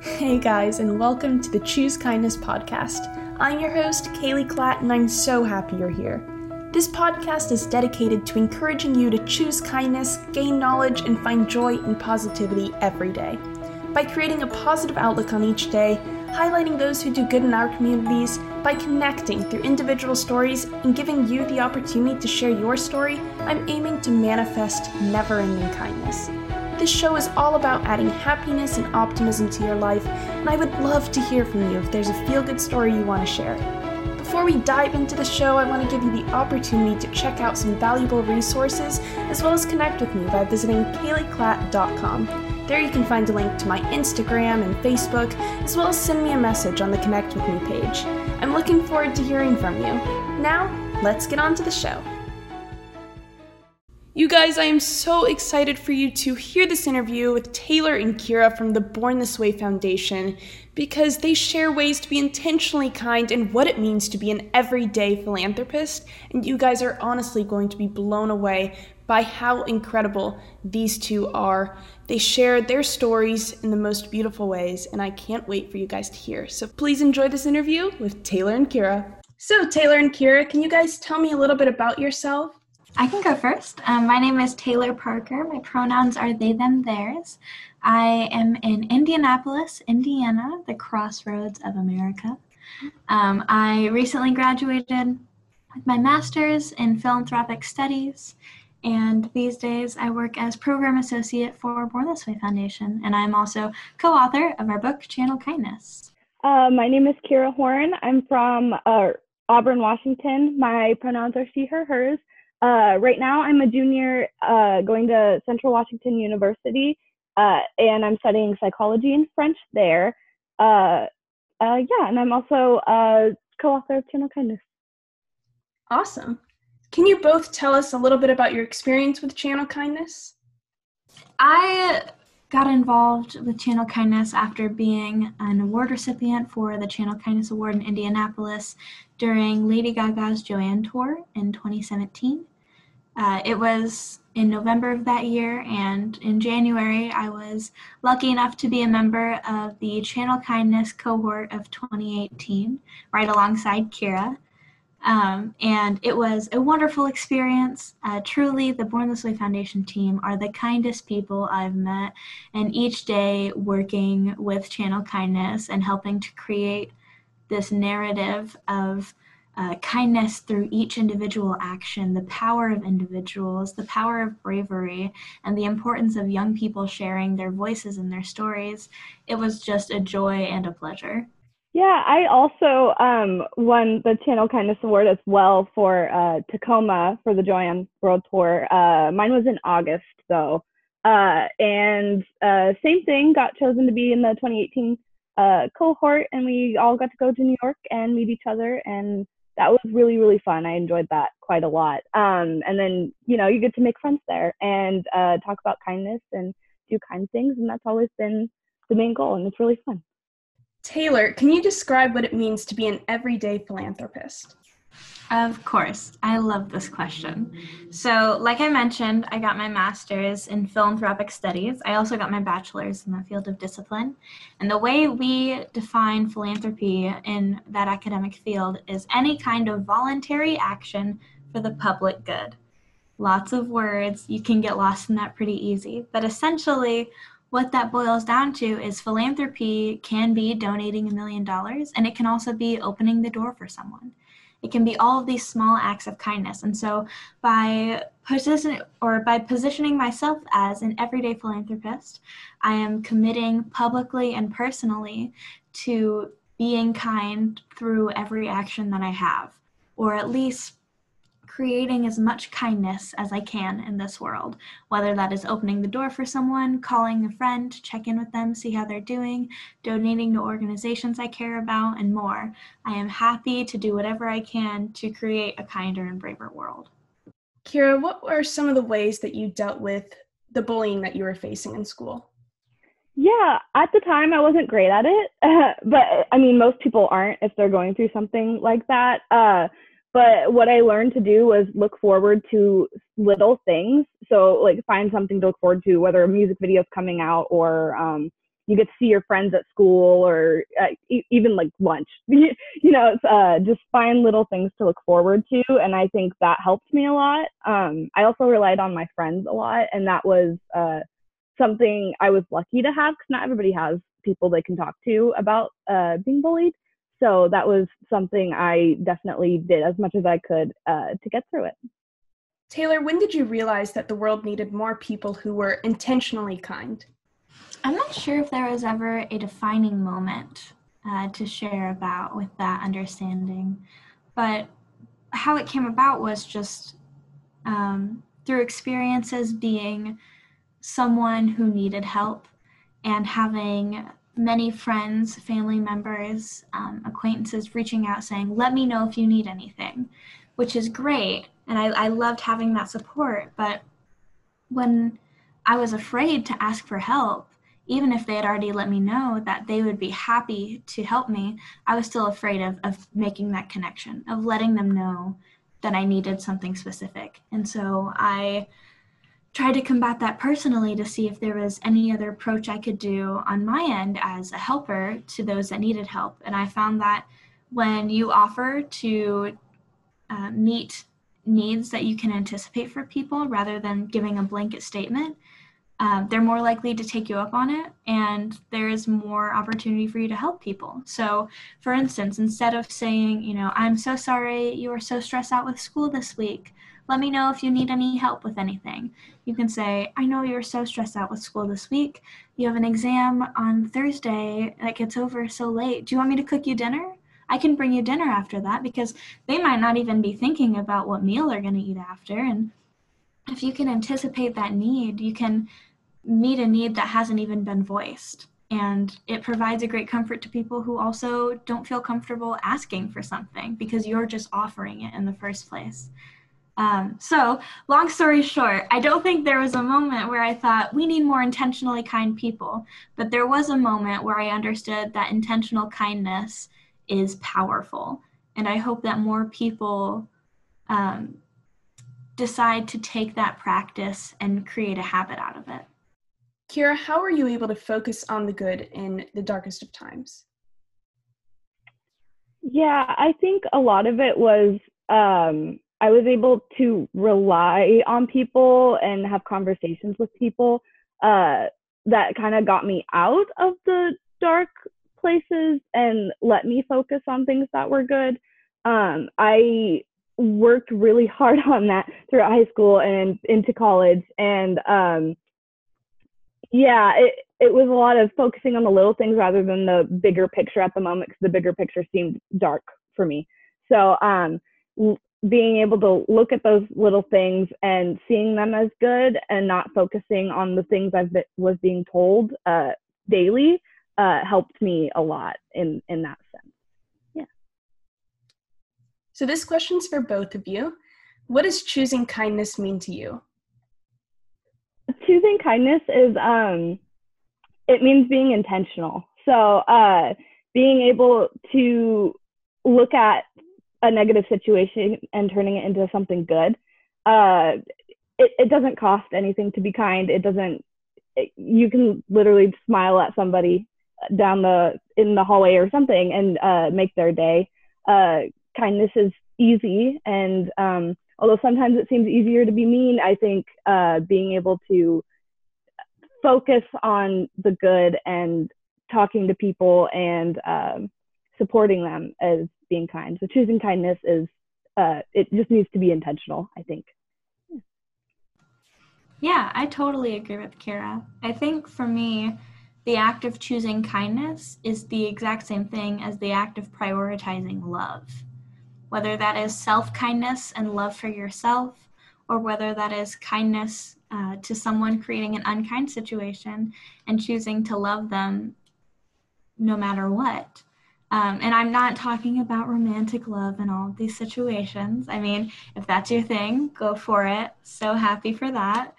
Hey guys, and welcome to the Choose Kindness podcast. I'm your host, Kaylee Klatt, and I'm so happy you're here. This podcast is dedicated to encouraging you to choose kindness, gain knowledge, and find joy and positivity every day. By creating a positive outlook on each day, highlighting those who do good in our communities, by connecting through individual stories, and giving you the opportunity to share your story, I'm aiming to manifest never ending kindness. This show is all about adding happiness and optimism to your life, and I would love to hear from you if there's a feel good story you want to share. Before we dive into the show, I want to give you the opportunity to check out some valuable resources as well as connect with me by visiting kayleeclatt.com. There you can find a link to my Instagram and Facebook, as well as send me a message on the Connect With Me page. I'm looking forward to hearing from you. Now, let's get on to the show. You guys, I am so excited for you to hear this interview with Taylor and Kirah from the Born This Way Foundation because they share ways to be intentionally kind and what it means to be an everyday philanthropist. And you guys are honestly going to be blown away by how incredible these two are. They share their stories in the most beautiful ways, and I can't wait for you guys to hear. So please enjoy this interview with Taylor and Kirah. So, Taylor and Kirah, can you guys tell me a little bit about yourself? I can go first. Um, my name is Taylor Parker. My pronouns are they, them, theirs. I am in Indianapolis, Indiana, the crossroads of America. Um, I recently graduated with my master's in philanthropic studies, and these days I work as program associate for Born This Way Foundation, and I'm also co author of our book, Channel Kindness. Uh, my name is Kirah Horne. I'm from uh, Auburn, Washington. My pronouns are she, her, hers. Uh, right now, I'm a junior uh, going to Central Washington University, uh, and I'm studying psychology and French there. Uh, uh, yeah, and I'm also a co-author of Channel Kindness. Awesome. Can you both tell us a little bit about your experience with Channel Kindness? I got involved with Channel Kindness after being an award recipient for the Channel Kindness Award in Indianapolis during Lady Gaga's Joanne tour in 2017. Uh, it was in November of that year, and in January, I was lucky enough to be a member of the Channel Kindness cohort of 2018, right alongside Kirah. Um, and it was a wonderful experience. Uh, truly, the Born This Way Foundation team are the kindest people I've met, and each day working with Channel Kindness and helping to create this narrative of uh, kindness through each individual action, the power of individuals, the power of bravery, and the importance of young people sharing their voices and their stories. It was just a joy and a pleasure. Yeah, I also um, won the Channel Kindness Award as well for uh, Tacoma for the Joanne World Tour. Uh, mine was in August, though. Uh, and uh, same thing, got chosen to be in the 2018 uh, cohort, and we all got to go to New York and meet each other and that was really really fun. I enjoyed that quite a lot. Um, and then you know you get to make friends there and uh, talk about kindness and do kind things and that's always been the main goal and it's really fun. Taylor can you describe what it means to be an everyday philanthropist of course. I love this question. So, like I mentioned, I got my master's in philanthropic studies. I also got my bachelor's in the field of discipline. And the way we define philanthropy in that academic field is any kind of voluntary action for the public good. Lots of words, you can get lost in that pretty easy. But essentially, what that boils down to is philanthropy can be donating a million dollars, and it can also be opening the door for someone. It can be all of these small acts of kindness. And so by position or by positioning myself as an everyday philanthropist, I am committing publicly and personally to being kind through every action that I have, or at least creating as much kindness as I can in this world, whether that is opening the door for someone, calling a friend, to check in with them, see how they're doing, donating to organizations I care about, and more. I am happy to do whatever I can to create a kinder and braver world. Kirah, what were some of the ways that you dealt with the bullying that you were facing in school? Yeah, at the time I wasn't great at it, but I mean, most people aren't if they're going through something like that. Uh, but what I learned to do was look forward to little things. So like find something to look forward to, whether a music video is coming out or um, you get to see your friends at school or uh, e- even like lunch. you know, uh, just find little things to look forward to, and I think that helped me a lot. Um, I also relied on my friends a lot, and that was uh, something I was lucky to have because not everybody has people they can talk to about uh, being bullied. So that was something I definitely did as much as I could uh, to get through it. Taylor, when did you realize that the world needed more people who were intentionally kind? I'm not sure if there was ever a defining moment uh, to share about with that understanding, but how it came about was just um, through experiences being someone who needed help and having many friends, family members, um, acquaintances reaching out saying, Let me know if you need anything, which is great. And I, I loved having that support. But when I was afraid to ask for help, even if they had already let me know that they would be happy to help me, I was still afraid of, of making that connection, of letting them know that I needed something specific. And so I tried to combat that personally to see if there was any other approach I could do on my end as a helper to those that needed help. And I found that when you offer to uh, meet needs that you can anticipate for people rather than giving a blanket statement, um, they're more likely to take you up on it and there is more opportunity for you to help people. So, for instance, instead of saying, you know, I'm so sorry you were so stressed out with school this week, let me know if you need any help with anything. You can say, I know you're so stressed out with school this week. You have an exam on Thursday that gets over so late. Do you want me to cook you dinner? I can bring you dinner after that because they might not even be thinking about what meal they're going to eat after. And if you can anticipate that need, you can meet a need that hasn't even been voiced. And it provides a great comfort to people who also don't feel comfortable asking for something because you're just offering it in the first place. Um, so, long story short, I don't think there was a moment where I thought we need more intentionally kind people, but there was a moment where I understood that intentional kindness is powerful. And I hope that more people um, decide to take that practice and create a habit out of it. Kirah, how were you able to focus on the good in the darkest of times? Yeah, I think a lot of it was um, I was able to rely on people and have conversations with people uh, that kind of got me out of the dark places and let me focus on things that were good. Um, I worked really hard on that throughout high school and into college. And um, yeah, it, it was a lot of focusing on the little things rather than the bigger picture at the moment because the bigger picture seemed dark for me. So um, being able to look at those little things and seeing them as good and not focusing on the things I was being told uh, daily uh, helped me a lot in in that sense. Yeah. So this question's for both of you. What does choosing kindness mean to you? Choosing kindness is um, it means being intentional. So uh, being able to look at a negative situation and turning it into something good. Uh, it, it doesn't cost anything to be kind. It doesn't, it, you can literally smile at somebody down the, in the hallway or something and uh, make their day. Uh, kindness is easy. And um, although sometimes it seems easier to be mean, I think uh, being able to focus on the good and talking to people and um, supporting them as being kind. So choosing kindness is uh, it just needs to be intentional. I think. Yeah, I totally agree with Kirah. I think for me, the act of choosing kindness is the exact same thing as the act of prioritizing love. Whether that is self kindness and love for yourself, or whether that is kindness uh, to someone creating an unkind situation and choosing to love them no matter what. Um, and I'm not talking about romantic love and all of these situations. I mean, if that's your thing, go for it. So happy for that.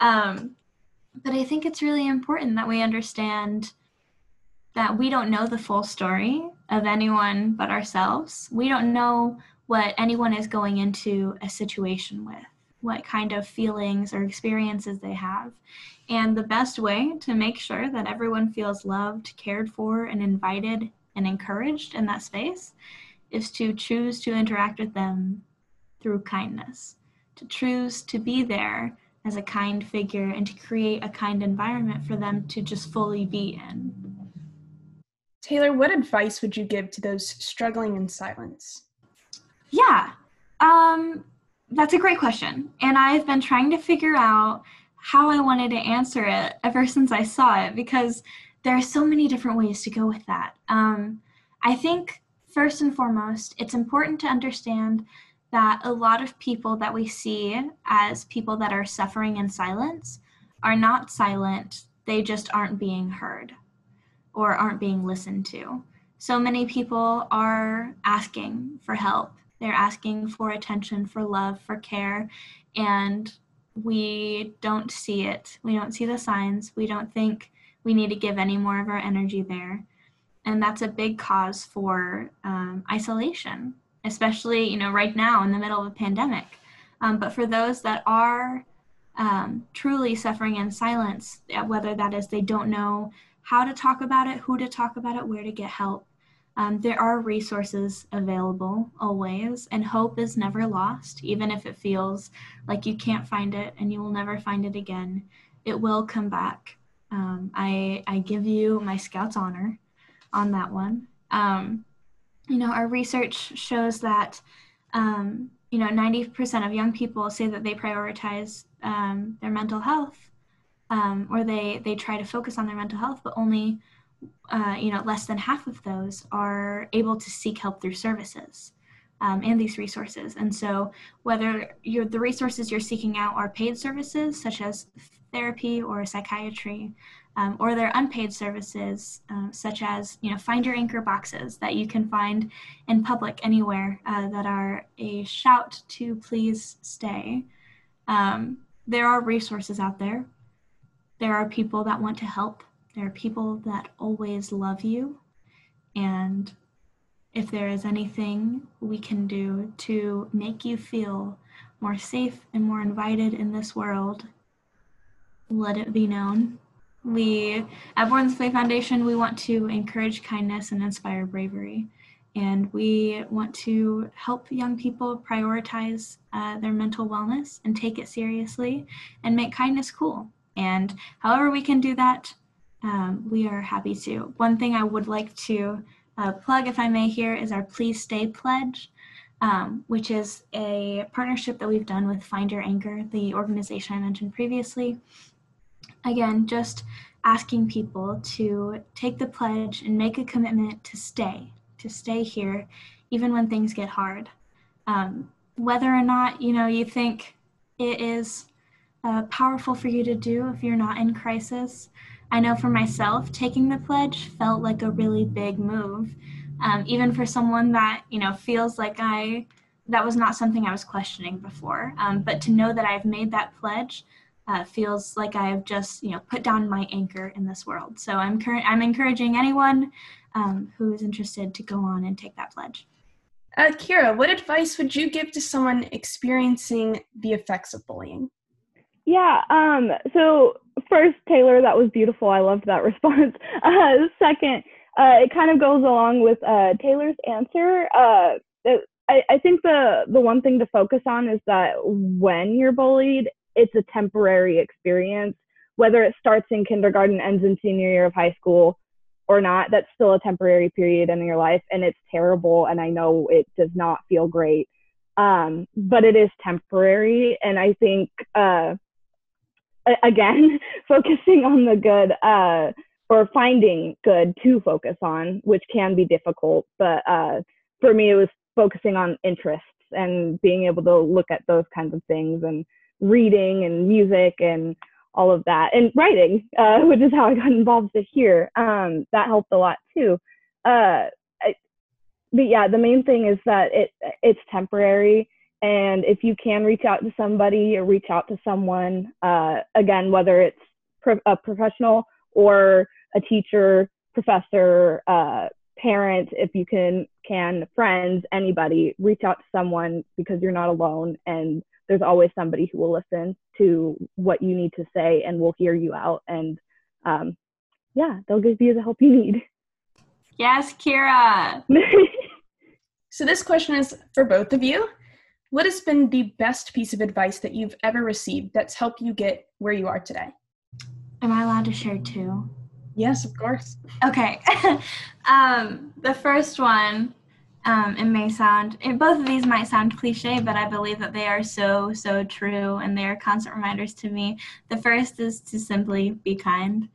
Um, but I think it's really important that we understand that we don't know the full story of anyone but ourselves. We don't know what anyone is going into a situation with. what kind of feelings or experiences they have. And the best way to make sure that everyone feels loved, cared for, and invited and encouraged in that space is to choose to interact with them through kindness, to choose to be there as a kind figure and to create a kind environment for them to just fully be in. Taylor, what advice would you give to those struggling in silence? Yeah, um, that's a great question. And I've been trying to figure out how I wanted to answer it ever since I saw it because there are so many different ways to go with that. Um, I think, first and foremost, it's important to understand that a lot of people that we see as people that are suffering in silence are not silent, they just aren't being heard or aren't being listened to. So many people are asking for help, they're asking for attention, for love, for care, and we don't see it. We don't see the signs. We don't think we need to give any more of our energy there. And that's a big cause for um, isolation, especially you know right now in the middle of a pandemic. Um, but for those that are um, truly suffering in silence, whether that is they don't know how to talk about it, who to talk about it, where to get help, um, there are resources available always, and hope is never lost, even if it feels like you can't find it and you will never find it again. It will come back. Um, I, I give you my Scout's honor on that one. Um, you know, our research shows that, um, you know, 90% of young people say that they prioritize um, their mental health um, or they, they try to focus on their mental health, but only, uh, you know, less than half of those are able to seek help through services. Um, and these resources. And so, whether the resources you're seeking out are paid services such as therapy or psychiatry, um, or their unpaid services, uh, such as you know, find your anchor boxes that you can find in public anywhere uh, that are a shout to please stay. Um, there are resources out there. There are people that want to help. There are people that always love you. And if there is anything we can do to make you feel more safe and more invited in this world, let it be known we at Born This Way Foundation, we want to encourage kindness and inspire bravery. And we want to help young people prioritize uh, their mental wellness and take it seriously and make kindness cool. And however we can do that, um, we are happy to. One thing I would like to uh, plug, if I may, here is our Please Stay Pledge. Um, which is a partnership that we've done with Find Your Anchor, the organization I mentioned previously again, just asking people to take the pledge and make a commitment to stay, to stay here, even when things get hard. Um, whether or not you know you think it is uh, powerful for you to do if you're not in crisis. I know for myself, taking the pledge felt like a really big move, um, even for someone that you know feels like I that was not something I was questioning before. Um, but to know that I've made that pledge uh, feels like I've just you know put down my anchor in this world. So I'm current. I'm encouraging anyone um, who is interested to go on and take that pledge. Uh, Kirah, what advice would you give to someone experiencing the effects of bullying? Yeah. Um, so first, Taylor, that was beautiful. I loved that response. Uh, second, uh, it kind of goes along with uh, Taylor's answer. Uh, I, I think the the one thing to focus on is that when you're bullied, it's a temporary experience. Whether it starts in kindergarten, ends in senior year of high school or not, that's still a temporary period in your life. And it's terrible. And I know it does not feel great. Um, but it is temporary. And I think, uh, again, focusing on the good, uh, or finding good to focus on, which can be difficult. But uh, for me, it was focusing on interests and being able to look at those kinds of things and reading and music and all of that and writing, uh, which is how I got involved this year. Um, that helped a lot too. Uh, I, but yeah, the main thing is that it it's temporary, and if you can reach out to somebody or reach out to someone, uh, again, whether it's pro- a professional or a teacher, professor, uh, parent, if you can can friends, anybody, reach out to someone because you're not alone and there's always somebody who will listen to what you need to say and will hear you out. And um, yeah, they'll give you the help you need. Yes, Kirah. so this question is for both of you. What has been the best piece of advice that you've ever received that's helped you get where you are today? Am I allowed to share two? Yes, of course. Okay. um, the first one, um, it may sound, it, both of these might sound cliche, but I believe that they are so, so true and they are constant reminders to me. The first is to simply be kind.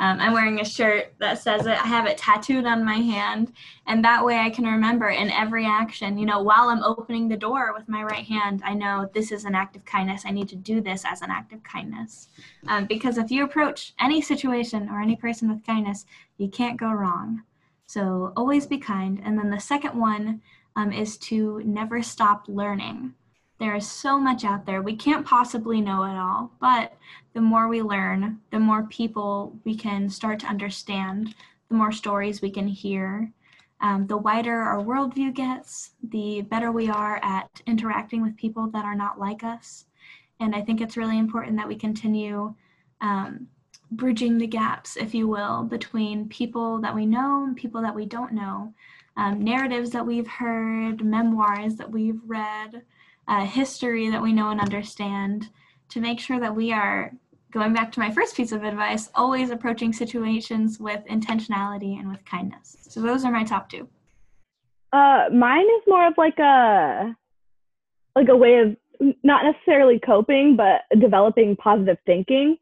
Um, I'm wearing a shirt that says it. I have it tattooed on my hand, and that way I can remember in every action. You know, while I'm opening the door with my right hand, I know this is an act of kindness. I need to do this as an act of kindness, um, because if you approach any situation or any person with kindness, you can't go wrong. So always be kind. And then the second one um, is to never stop learning. There is so much out there. We can't possibly know it all, but the more we learn, the more people we can start to understand, the more stories we can hear. Um, the wider our worldview gets, the better we are at interacting with people that are not like us. And I think it's really important that we continue um, bridging the gaps, if you will, between people that we know and people that we don't know, um, narratives that we've heard, memoirs that we've read uh, history that we know and understand to make sure that we are going back to my first piece of advice always approaching situations with intentionality and with kindness. So those are my top two. Uh, mine is more of like a like a way of not necessarily coping but developing positive thinking.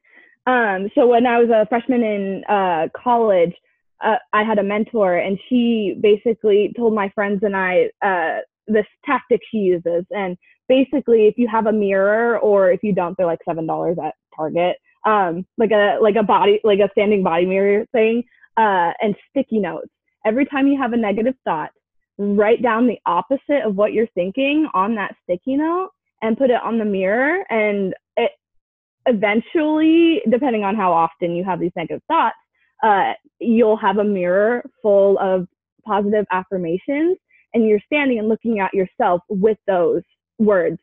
Um, so when i was a freshman in uh, college uh, i had a mentor and she basically told my friends and i uh, this tactic she uses and basically if you have a mirror or if you don't they're like seven dollars at target um like a like a body like a standing body mirror thing uh and sticky notes. Every time you have a negative thought write down the opposite of what you're thinking on that sticky note and put it on the mirror and it eventually depending on how often you have these negative thoughts uh, you'll have a mirror full of positive affirmations and you're standing and looking at yourself with those words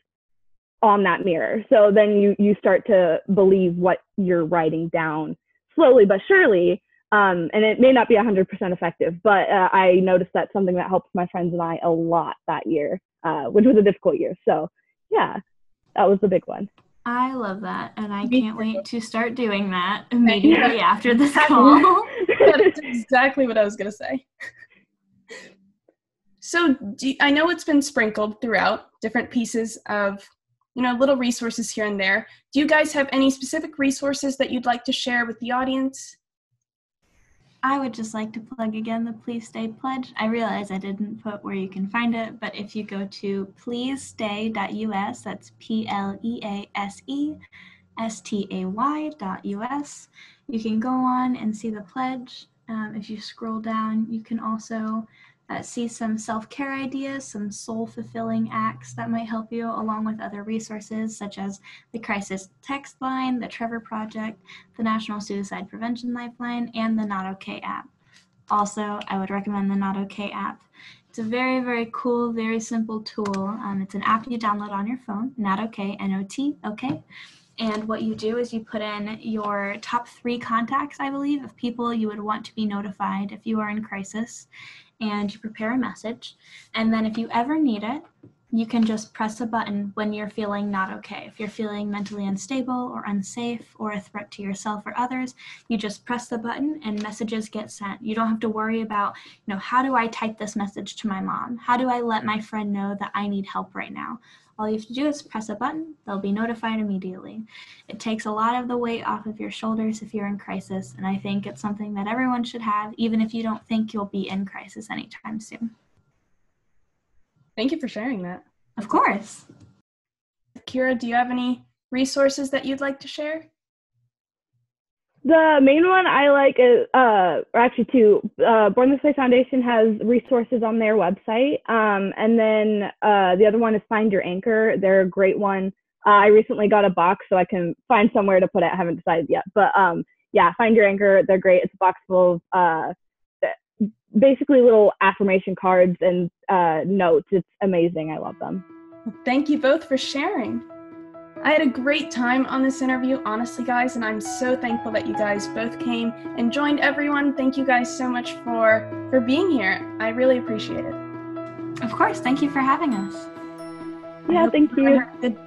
on that mirror. So then you you start to believe what you're writing down slowly but surely. Um, and it may not be 100% effective, but uh, I noticed that something that helped my friends and I a lot that year, uh, which was a difficult year. So yeah, that was the big one. I love that, and I can't wait to start doing that immediately yeah. after this call. That's exactly what I was gonna say. So you, I know it's been sprinkled throughout different pieces of, you know, little resources here and there. Do you guys have any specific resources that you'd like to share with the audience? I would just like to plug again the Please Stay Pledge. I realize I didn't put where you can find it, but if you go to pleasestay.us, that's P L E A S E S T A Y.us, you can go on and see the pledge. Um, if you scroll down, you can also uh, see some self care ideas, some soul fulfilling acts that might help you, along with other resources such as the Crisis Text Line, the Trevor Project, the National Suicide Prevention Lifeline, and the Not OK app. Also, I would recommend the Not OK app. It's a very, very cool, very simple tool. Um, it's an app you download on your phone, Not OK, N O T, OK. And what you do is you put in your top three contacts, I believe, of people you would want to be notified if you are in crisis and you prepare a message. And then if you ever need it, you can just press a button when you're feeling not okay. If you're feeling mentally unstable or unsafe or a threat to yourself or others, you just press the button and messages get sent. You don't have to worry about, you know, how do I type this message to my mom? How do I let my friend know that I need help right now? All you have to do is press a button, they'll be notified immediately. It takes a lot of the weight off of your shoulders if you're in crisis, and I think it's something that everyone should have, even if you don't think you'll be in crisis anytime soon. Thank you for sharing that. Of course. Kirah, do you have any resources that you'd like to share? The main one I like is, uh, or actually two, uh, Born This Way Foundation has resources on their website. Um, and then uh, the other one is Find Your Anchor. They're a great one. Uh, I recently got a box so I can find somewhere to put it. I haven't decided yet. But um, yeah, Find Your Anchor. They're great. It's a box full of uh, basically little affirmation cards and uh, notes. It's amazing. I love them. Thank you both for sharing. I had a great time on this interview, honestly, guys, and I'm so thankful that you guys both came and joined everyone. Thank you guys so much for for being here. I really appreciate it. Of course. Thank you for having us. Yeah, thank you. Good